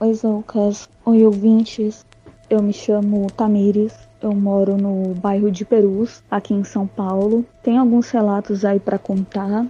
Oi, Zoucas. Oi, ouvintes. Eu me chamo Tamires. Eu moro no bairro de Perus, aqui em São Paulo. Tem alguns relatos aí para contar.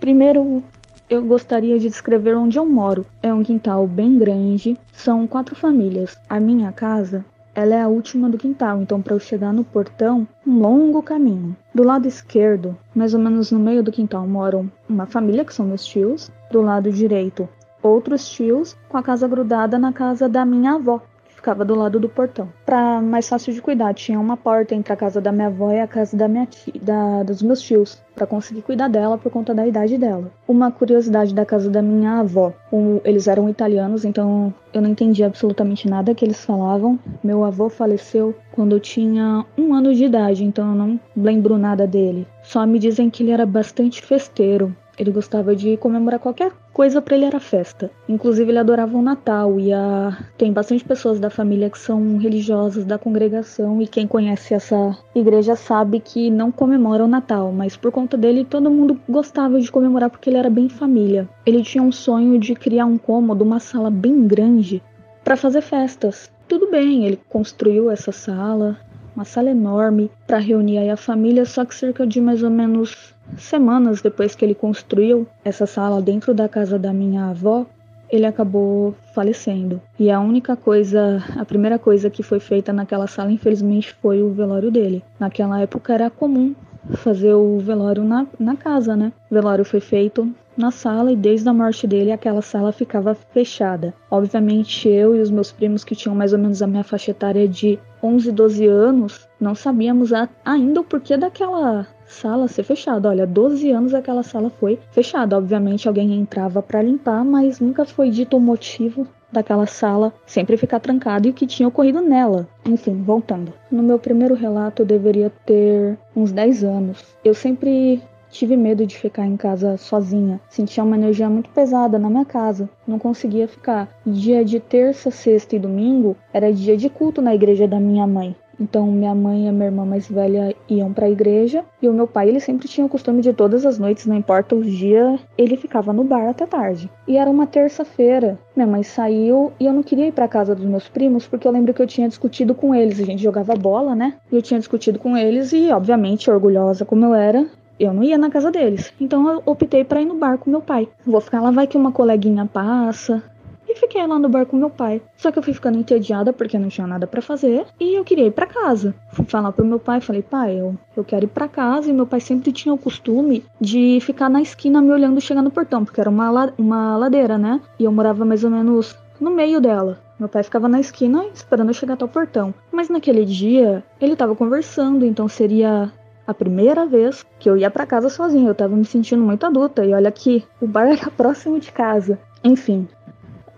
Primeiro, eu gostaria de descrever onde eu moro. É um quintal bem grande. São quatro famílias. A minha casa ela é a última do quintal, então para eu chegar no portão, um longo caminho. Do lado esquerdo, mais ou menos no meio do quintal, moram uma família que são meus tios. Do lado direito, outros tios com a casa grudada na casa da minha avó, que ficava do lado do portão. Para mais fácil de cuidar, tinha uma porta entre a casa da minha avó e a casa da minha tia, da, dos meus tios, para conseguir cuidar dela por conta da idade dela. Uma curiosidade da casa da minha avó, um, eles eram italianos, então eu não entendi absolutamente nada que eles falavam. Meu avô faleceu quando eu tinha um ano de idade, então eu não lembro nada dele. Só me dizem que ele era bastante festeiro, ele gostava de comemorar qualquer coisa para ele era festa. Inclusive ele adorava o Natal e a... tem bastante pessoas da família que são religiosas da congregação e quem conhece essa igreja sabe que não comemora o Natal, mas por conta dele todo mundo gostava de comemorar porque ele era bem família. Ele tinha um sonho de criar um cômodo, uma sala bem grande para fazer festas. Tudo bem, ele construiu essa sala, uma sala enorme para reunir aí a família, só que cerca de mais ou menos Semanas depois que ele construiu essa sala dentro da casa da minha avó, ele acabou falecendo. E a única coisa, a primeira coisa que foi feita naquela sala, infelizmente, foi o velório dele. Naquela época era comum fazer o velório na, na casa, né? O velório foi feito na sala e desde a morte dele aquela sala ficava fechada. Obviamente eu e os meus primos que tinham mais ou menos a minha faixa etária de 11, 12 anos, não sabíamos a, ainda o porquê daquela sala ser fechada. Olha, 12 anos aquela sala foi fechada. Obviamente alguém entrava para limpar, mas nunca foi dito o motivo daquela sala sempre ficar trancada e o que tinha ocorrido nela. Enfim, voltando. No meu primeiro relato eu deveria ter uns 10 anos. Eu sempre tive medo de ficar em casa sozinha. Sentia uma energia muito pesada na minha casa. Não conseguia ficar. Dia de terça, sexta e domingo era dia de culto na igreja da minha mãe. Então, minha mãe e minha irmã mais velha iam para a igreja e o meu pai, ele sempre tinha o costume de todas as noites, não importa os dias, ele ficava no bar até tarde. E era uma terça-feira. Minha mãe saiu e eu não queria ir para casa dos meus primos porque eu lembro que eu tinha discutido com eles. A gente jogava bola, né? E eu tinha discutido com eles e, obviamente, orgulhosa como eu era, eu não ia na casa deles. Então eu optei para ir no bar com meu pai. Vou ficar lá, vai que uma coleguinha passa, e fiquei lá no bar com meu pai. Só que eu fui ficando entediada porque não tinha nada para fazer e eu queria ir para casa. Fui falar pro meu pai, falei, pai, eu, eu quero ir para casa. E meu pai sempre tinha o costume de ficar na esquina me olhando chegar no portão, porque era uma, uma ladeira, né? E eu morava mais ou menos no meio dela. Meu pai ficava na esquina esperando eu chegar até o portão. Mas naquele dia, ele tava conversando, então seria a primeira vez que eu ia para casa sozinha. Eu tava me sentindo muito adulta. E olha aqui, o bar era próximo de casa. Enfim,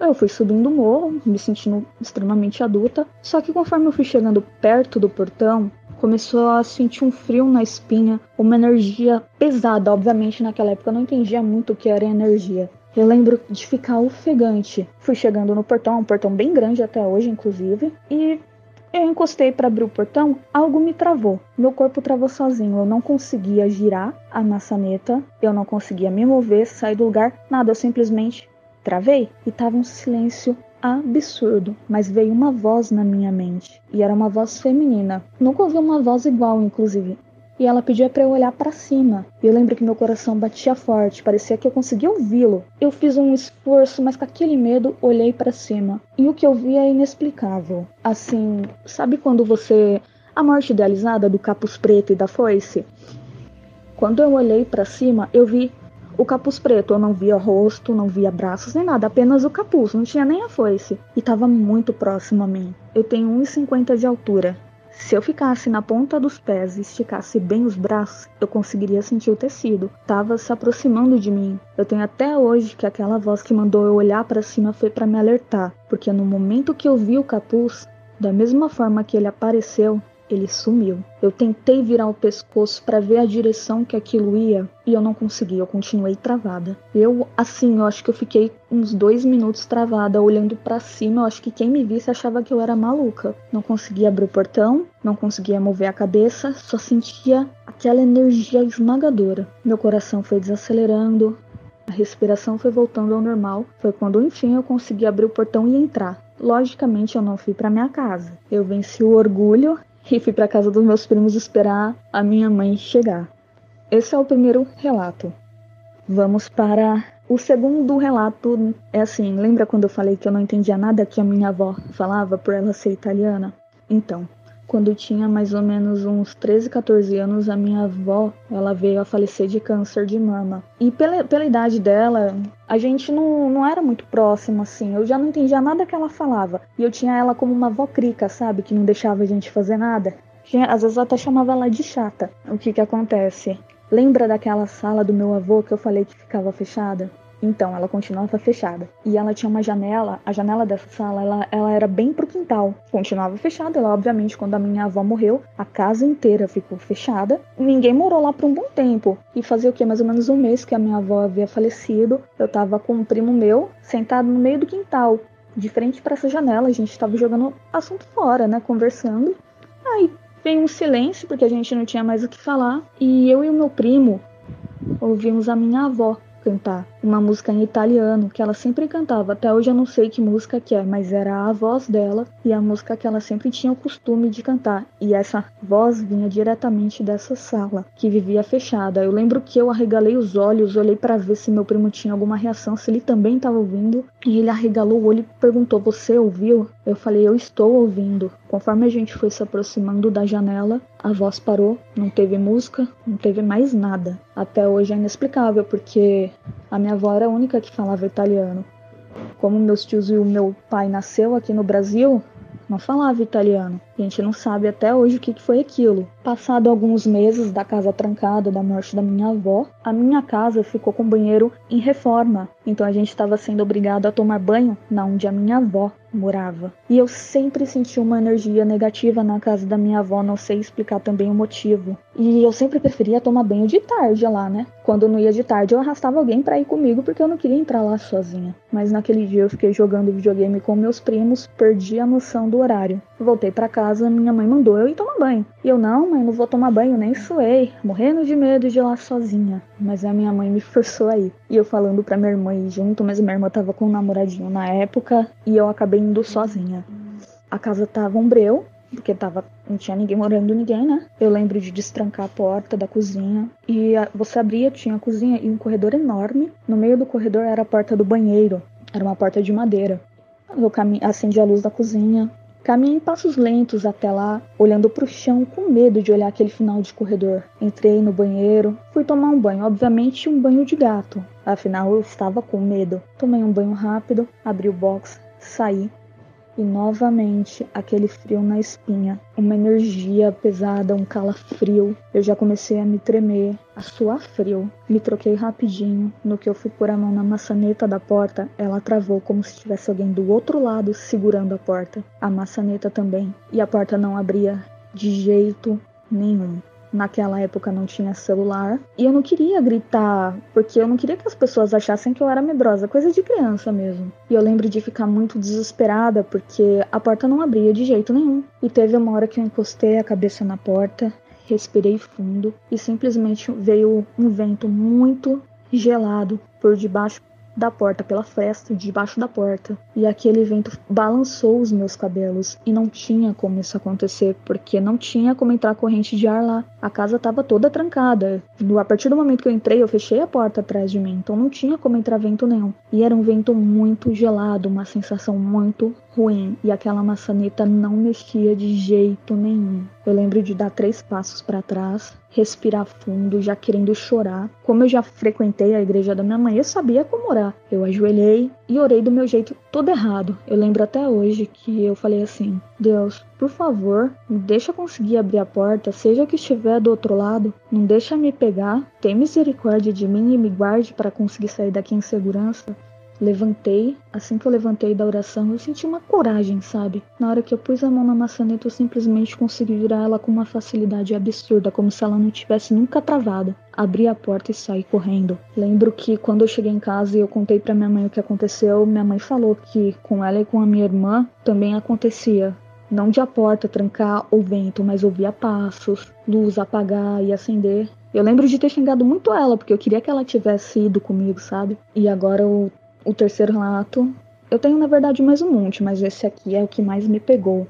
eu fui subindo o morro, me sentindo extremamente adulta. Só que conforme eu fui chegando perto do portão, começou a sentir um frio na espinha, uma energia pesada. Obviamente, naquela época eu não entendia muito o que era energia. Eu lembro de ficar ofegante. Fui chegando no portão, um portão bem grande até hoje, inclusive, e eu encostei para abrir o portão, algo me travou. Meu corpo travou sozinho, eu não conseguia girar a maçaneta, eu não conseguia me mover, sair do lugar, nada, eu simplesmente Travei e tava um silêncio absurdo, mas veio uma voz na minha mente e era uma voz feminina. Nunca ouvi uma voz igual, inclusive. E ela pedia para eu olhar para cima. Eu lembro que meu coração batia forte, parecia que eu conseguia ouvi-lo. Eu fiz um esforço, mas com aquele medo olhei para cima. E o que eu vi é inexplicável. Assim, sabe quando você a morte idealizada do capuz preto e da foice? Quando eu olhei para cima, eu vi o capuz preto. Eu não via rosto, não via braços nem nada, apenas o capuz, não tinha nem a foice. E estava muito próximo a mim. Eu tenho 1,50 de altura. Se eu ficasse na ponta dos pés e esticasse bem os braços, eu conseguiria sentir o tecido. Tava se aproximando de mim. Eu tenho até hoje que aquela voz que mandou eu olhar para cima foi para me alertar, porque no momento que eu vi o capuz, da mesma forma que ele apareceu, ele sumiu. Eu tentei virar o pescoço para ver a direção que aquilo ia e eu não consegui, eu continuei travada. Eu, assim, eu acho que eu fiquei uns dois minutos travada, olhando para cima. Eu acho que quem me visse achava que eu era maluca. Não conseguia abrir o portão, não conseguia mover a cabeça, só sentia aquela energia esmagadora. Meu coração foi desacelerando, a respiração foi voltando ao normal. Foi quando enfim eu consegui abrir o portão e entrar. Logicamente eu não fui para minha casa. Eu venci o orgulho e fui para casa dos meus primos esperar a minha mãe chegar. Esse é o primeiro relato. Vamos para o segundo relato. É assim, lembra quando eu falei que eu não entendia nada que a minha avó falava por ela ser italiana? Então, quando tinha mais ou menos uns 13, 14 anos, a minha avó, ela veio a falecer de câncer de mama. E pela, pela idade dela, a gente não, não era muito próximo, assim. Eu já não entendia nada que ela falava. E eu tinha ela como uma avó crica, sabe? Que não deixava a gente fazer nada. Às vezes eu até chamava ela de chata. O que que acontece? Lembra daquela sala do meu avô que eu falei que ficava fechada? Então, ela continuava fechada. E ela tinha uma janela, a janela dessa sala, ela, ela era bem pro quintal. Continuava fechada, ela obviamente, quando a minha avó morreu, a casa inteira ficou fechada. Ninguém morou lá por um bom tempo. E fazia o que? Mais ou menos um mês que a minha avó havia falecido. Eu tava com um primo meu, sentado no meio do quintal, de frente para essa janela. A gente tava jogando assunto fora, né? Conversando. Aí veio um silêncio, porque a gente não tinha mais o que falar. E eu e o meu primo ouvimos a minha avó cantar uma música em italiano que ela sempre cantava. Até hoje eu não sei que música que é, mas era a voz dela e a música que ela sempre tinha o costume de cantar. E essa voz vinha diretamente dessa sala que vivia fechada. Eu lembro que eu arregalei os olhos, olhei para ver se meu primo tinha alguma reação, se ele também estava ouvindo, e ele arregalou o olho e perguntou: "Você ouviu?" Eu falei: "Eu estou ouvindo." Conforme a gente foi se aproximando da janela, a voz parou, não teve música, não teve mais nada. Até hoje é inexplicável porque a minha avó era a única que falava italiano. Como meus tios e o meu pai nasceu aqui no Brasil, não falava italiano. A gente não sabe até hoje o que foi aquilo. Passado alguns meses da casa trancada, da morte da minha avó, a minha casa ficou com banheiro em reforma. Então a gente estava sendo obrigado a tomar banho na onde a minha avó morava. E eu sempre senti uma energia negativa na casa da minha avó, não sei explicar também o motivo. E eu sempre preferia tomar banho de tarde lá, né? Quando eu não ia de tarde, eu arrastava alguém para ir comigo porque eu não queria entrar lá sozinha. Mas naquele dia eu fiquei jogando videogame com meus primos, perdi a noção do horário. Voltei para casa, minha mãe mandou eu ir tomar banho. E eu, não, mãe, não vou tomar banho, nem suei, morrendo de medo de ir lá sozinha. Mas a minha mãe me forçou a ir. E eu falando pra minha irmã ir junto, mas minha irmã tava com um namoradinho na época e eu acabei indo sozinha. A casa tava um breu, porque tava, não tinha ninguém morando, ninguém, né? Eu lembro de destrancar a porta da cozinha e a, você abria, tinha a cozinha e um corredor enorme. No meio do corredor era a porta do banheiro, era uma porta de madeira. Eu acendi a luz da cozinha, Caminhei em passos lentos até lá, olhando para o chão com medo de olhar aquele final de corredor. Entrei no banheiro, fui tomar um banho, obviamente um banho de gato, afinal eu estava com medo. Tomei um banho rápido, abri o box, saí e novamente aquele frio na espinha, uma energia pesada, um calafrio. Eu já comecei a me tremer, a suar frio. Me troquei rapidinho. No que eu fui pôr a mão na maçaneta da porta, ela travou como se tivesse alguém do outro lado segurando a porta. A maçaneta também. E a porta não abria de jeito nenhum. Naquela época não tinha celular. E eu não queria gritar, porque eu não queria que as pessoas achassem que eu era medrosa, coisa de criança mesmo. E eu lembro de ficar muito desesperada, porque a porta não abria de jeito nenhum. E teve uma hora que eu encostei a cabeça na porta, respirei fundo e simplesmente veio um vento muito gelado por debaixo da porta, pela fresta debaixo da porta. E aquele vento balançou os meus cabelos. E não tinha como isso acontecer, porque não tinha como entrar corrente de ar lá. A casa estava toda trancada. A partir do momento que eu entrei, eu fechei a porta atrás de mim, então não tinha como entrar vento nenhum. E era um vento muito gelado, uma sensação muito ruim. E aquela maçaneta não mexia de jeito nenhum. Eu lembro de dar três passos para trás, respirar fundo, já querendo chorar. Como eu já frequentei a igreja da minha mãe, eu sabia como orar. Eu ajoelhei e orei do meu jeito todo errado. Eu lembro até hoje que eu falei assim: Deus, por favor, me deixa conseguir abrir a porta, seja que estiver do outro lado, não deixa me pegar, tem misericórdia de mim e me guarde para conseguir sair daqui em segurança. Levantei, assim que eu levantei da oração, eu senti uma coragem, sabe? Na hora que eu pus a mão na maçaneta, eu simplesmente consegui virar ela com uma facilidade absurda, como se ela não tivesse nunca travada. Abri a porta e saí correndo. Lembro que quando eu cheguei em casa e eu contei para minha mãe o que aconteceu, minha mãe falou que com ela e com a minha irmã também acontecia. Não de a porta trancar ou vento, mas ouvia passos, luz apagar e acender. Eu lembro de ter xingado muito ela, porque eu queria que ela tivesse ido comigo, sabe? E agora eu o terceiro relato, eu tenho na verdade mais um monte, mas esse aqui é o que mais me pegou.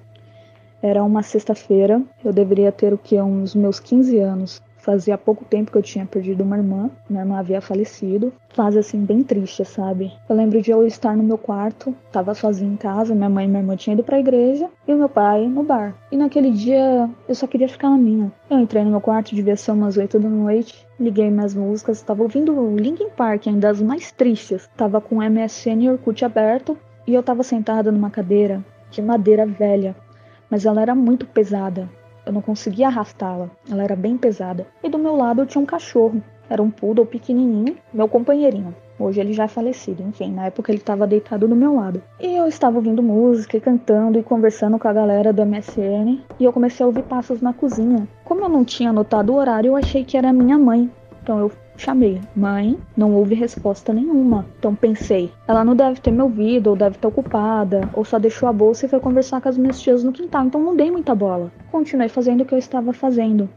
Era uma sexta-feira, eu deveria ter o que uns meus 15 anos. Fazia pouco tempo que eu tinha perdido uma irmã, minha irmã havia falecido. Fase assim, bem triste, sabe? Eu lembro de eu estar no meu quarto, tava sozinha em casa, minha mãe e minha irmã tinham ido pra igreja e o meu pai no bar. E naquele dia eu só queria ficar na minha. Eu entrei no meu quarto, devia ser umas 8 da noite, liguei minhas músicas, estava ouvindo Linkin Park, ainda as mais tristes. Tava com o MSN e Orkut aberto e eu tava sentada numa cadeira de madeira velha, mas ela era muito pesada. Eu não conseguia arrastá-la, ela era bem pesada. E do meu lado eu tinha um cachorro. Era um poodle pequenininho, meu companheirinho. Hoje ele já é falecido, enfim, na época ele estava deitado do meu lado. E eu estava ouvindo música e cantando e conversando com a galera do MSN. E eu comecei a ouvir passos na cozinha. Como eu não tinha anotado o horário, eu achei que era minha mãe. Então eu Chamei. Mãe, não houve resposta nenhuma. Então pensei, ela não deve ter me ouvido, ou deve estar ocupada, ou só deixou a bolsa e foi conversar com as minhas tias no quintal, então não dei muita bola. Continuei fazendo o que eu estava fazendo.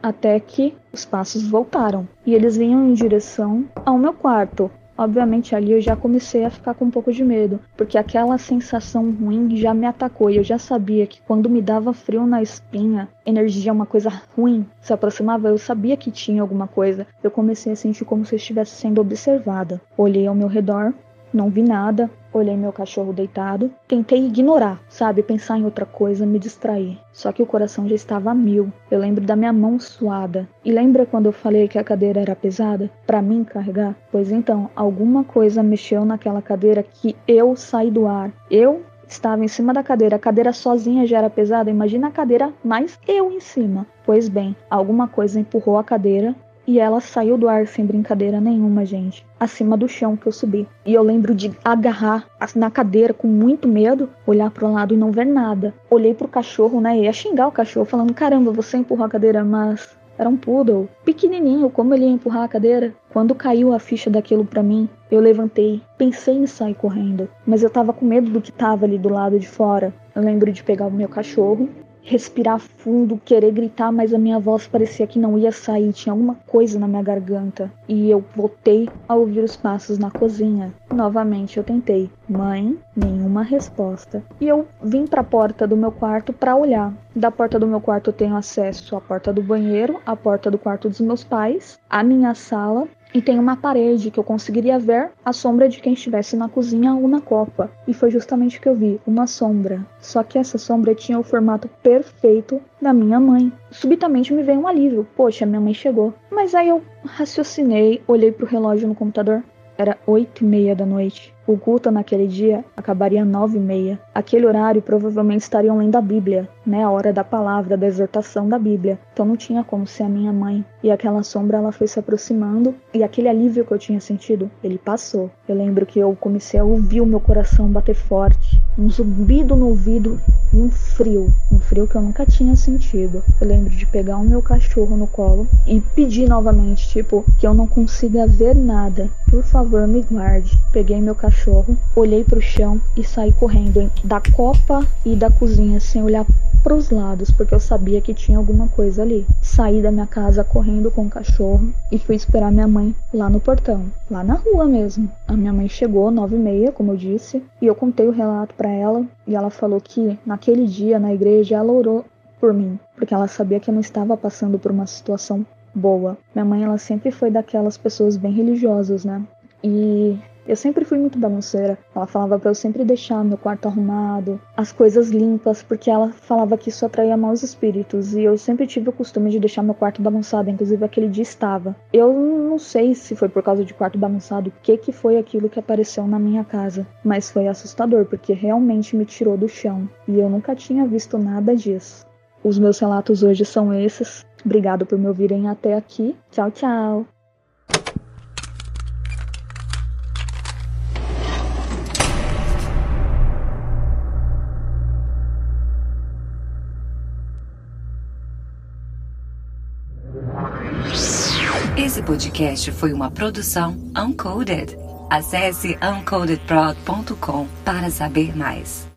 Até que os passos voltaram e eles vinham em direção ao meu quarto. Obviamente ali eu já comecei a ficar com um pouco de medo, porque aquela sensação ruim já me atacou e eu já sabia que quando me dava frio na espinha, energia é uma coisa ruim se aproximava, eu sabia que tinha alguma coisa. Eu comecei a sentir como se eu estivesse sendo observada. Olhei ao meu redor, não vi nada, olhei meu cachorro deitado, tentei ignorar, sabe, pensar em outra coisa, me distrair. Só que o coração já estava a mil. Eu lembro da minha mão suada. E lembra quando eu falei que a cadeira era pesada para mim carregar? Pois então, alguma coisa mexeu naquela cadeira que eu saí do ar. Eu estava em cima da cadeira. A cadeira sozinha já era pesada. Imagina a cadeira mais eu em cima. Pois bem, alguma coisa empurrou a cadeira e ela saiu do ar sem brincadeira nenhuma, gente. Acima do chão que eu subi. E eu lembro de agarrar na cadeira com muito medo, olhar para o lado e não ver nada. Olhei pro cachorro, né? E ia xingar o cachorro, falando: caramba, você empurrou a cadeira, mas era um poodle, pequenininho, como ele ia empurrar a cadeira? Quando caiu a ficha daquilo para mim, eu levantei, pensei em sair correndo, mas eu tava com medo do que tava ali do lado de fora. Eu lembro de pegar o meu cachorro, respirar fundo, querer gritar, mas a minha voz parecia que não ia sair, tinha alguma coisa na minha garganta. E eu voltei a ouvir os passos na cozinha. Novamente eu tentei. Mãe, nenhuma resposta. E eu vim para a porta do meu quarto para olhar. Da porta do meu quarto eu tenho acesso à porta do banheiro, à porta do quarto dos meus pais, à minha sala e tem uma parede que eu conseguiria ver a sombra de quem estivesse na cozinha ou na copa. E foi justamente o que eu vi, uma sombra. Só que essa sombra tinha o formato perfeito da minha mãe. Subitamente me veio um alívio. Poxa, minha mãe chegou. Mas aí eu raciocinei, olhei pro relógio no computador. Era oito e meia da noite. O culto naquele dia acabaria nove e meia. Aquele horário provavelmente estariam lendo a Bíblia, né? A hora da palavra, da exortação da Bíblia. Então não tinha como ser a minha mãe. E aquela sombra ela foi se aproximando e aquele alívio que eu tinha sentido, ele passou. Eu lembro que eu comecei a ouvir o meu coração bater forte, um zumbido no ouvido e um frio, um frio que eu nunca tinha sentido. Eu lembro de pegar o meu cachorro no colo e pedir novamente, tipo, que eu não consiga ver nada. Por favor, me guarde. Peguei meu cachorro, olhei pro chão e saí correndo da copa e da cozinha sem olhar para os lados, porque eu sabia que tinha alguma coisa ali. Saí da minha casa correndo com o cachorro e fui esperar minha mãe lá no portão, lá na rua mesmo. A minha mãe chegou nove e meia, como eu disse, e eu contei o relato para ela e ela falou que naquele dia na igreja ela orou por mim, porque ela sabia que eu não estava passando por uma situação boa. Minha mãe ela sempre foi daquelas pessoas bem religiosas, né? E eu sempre fui muito bagunceira. Ela falava para eu sempre deixar meu quarto arrumado, as coisas limpas, porque ela falava que isso atraía maus espíritos. E eu sempre tive o costume de deixar meu quarto bagunçado, inclusive aquele dia estava. Eu não sei se foi por causa de quarto bagunçado, o que que foi aquilo que apareceu na minha casa, mas foi assustador, porque realmente me tirou do chão. E eu nunca tinha visto nada disso. Os meus relatos hoje são esses. Obrigado por me ouvirem até aqui. Tchau, tchau. Podcast foi uma produção Uncoded. Acesse uncodedprod.com para saber mais.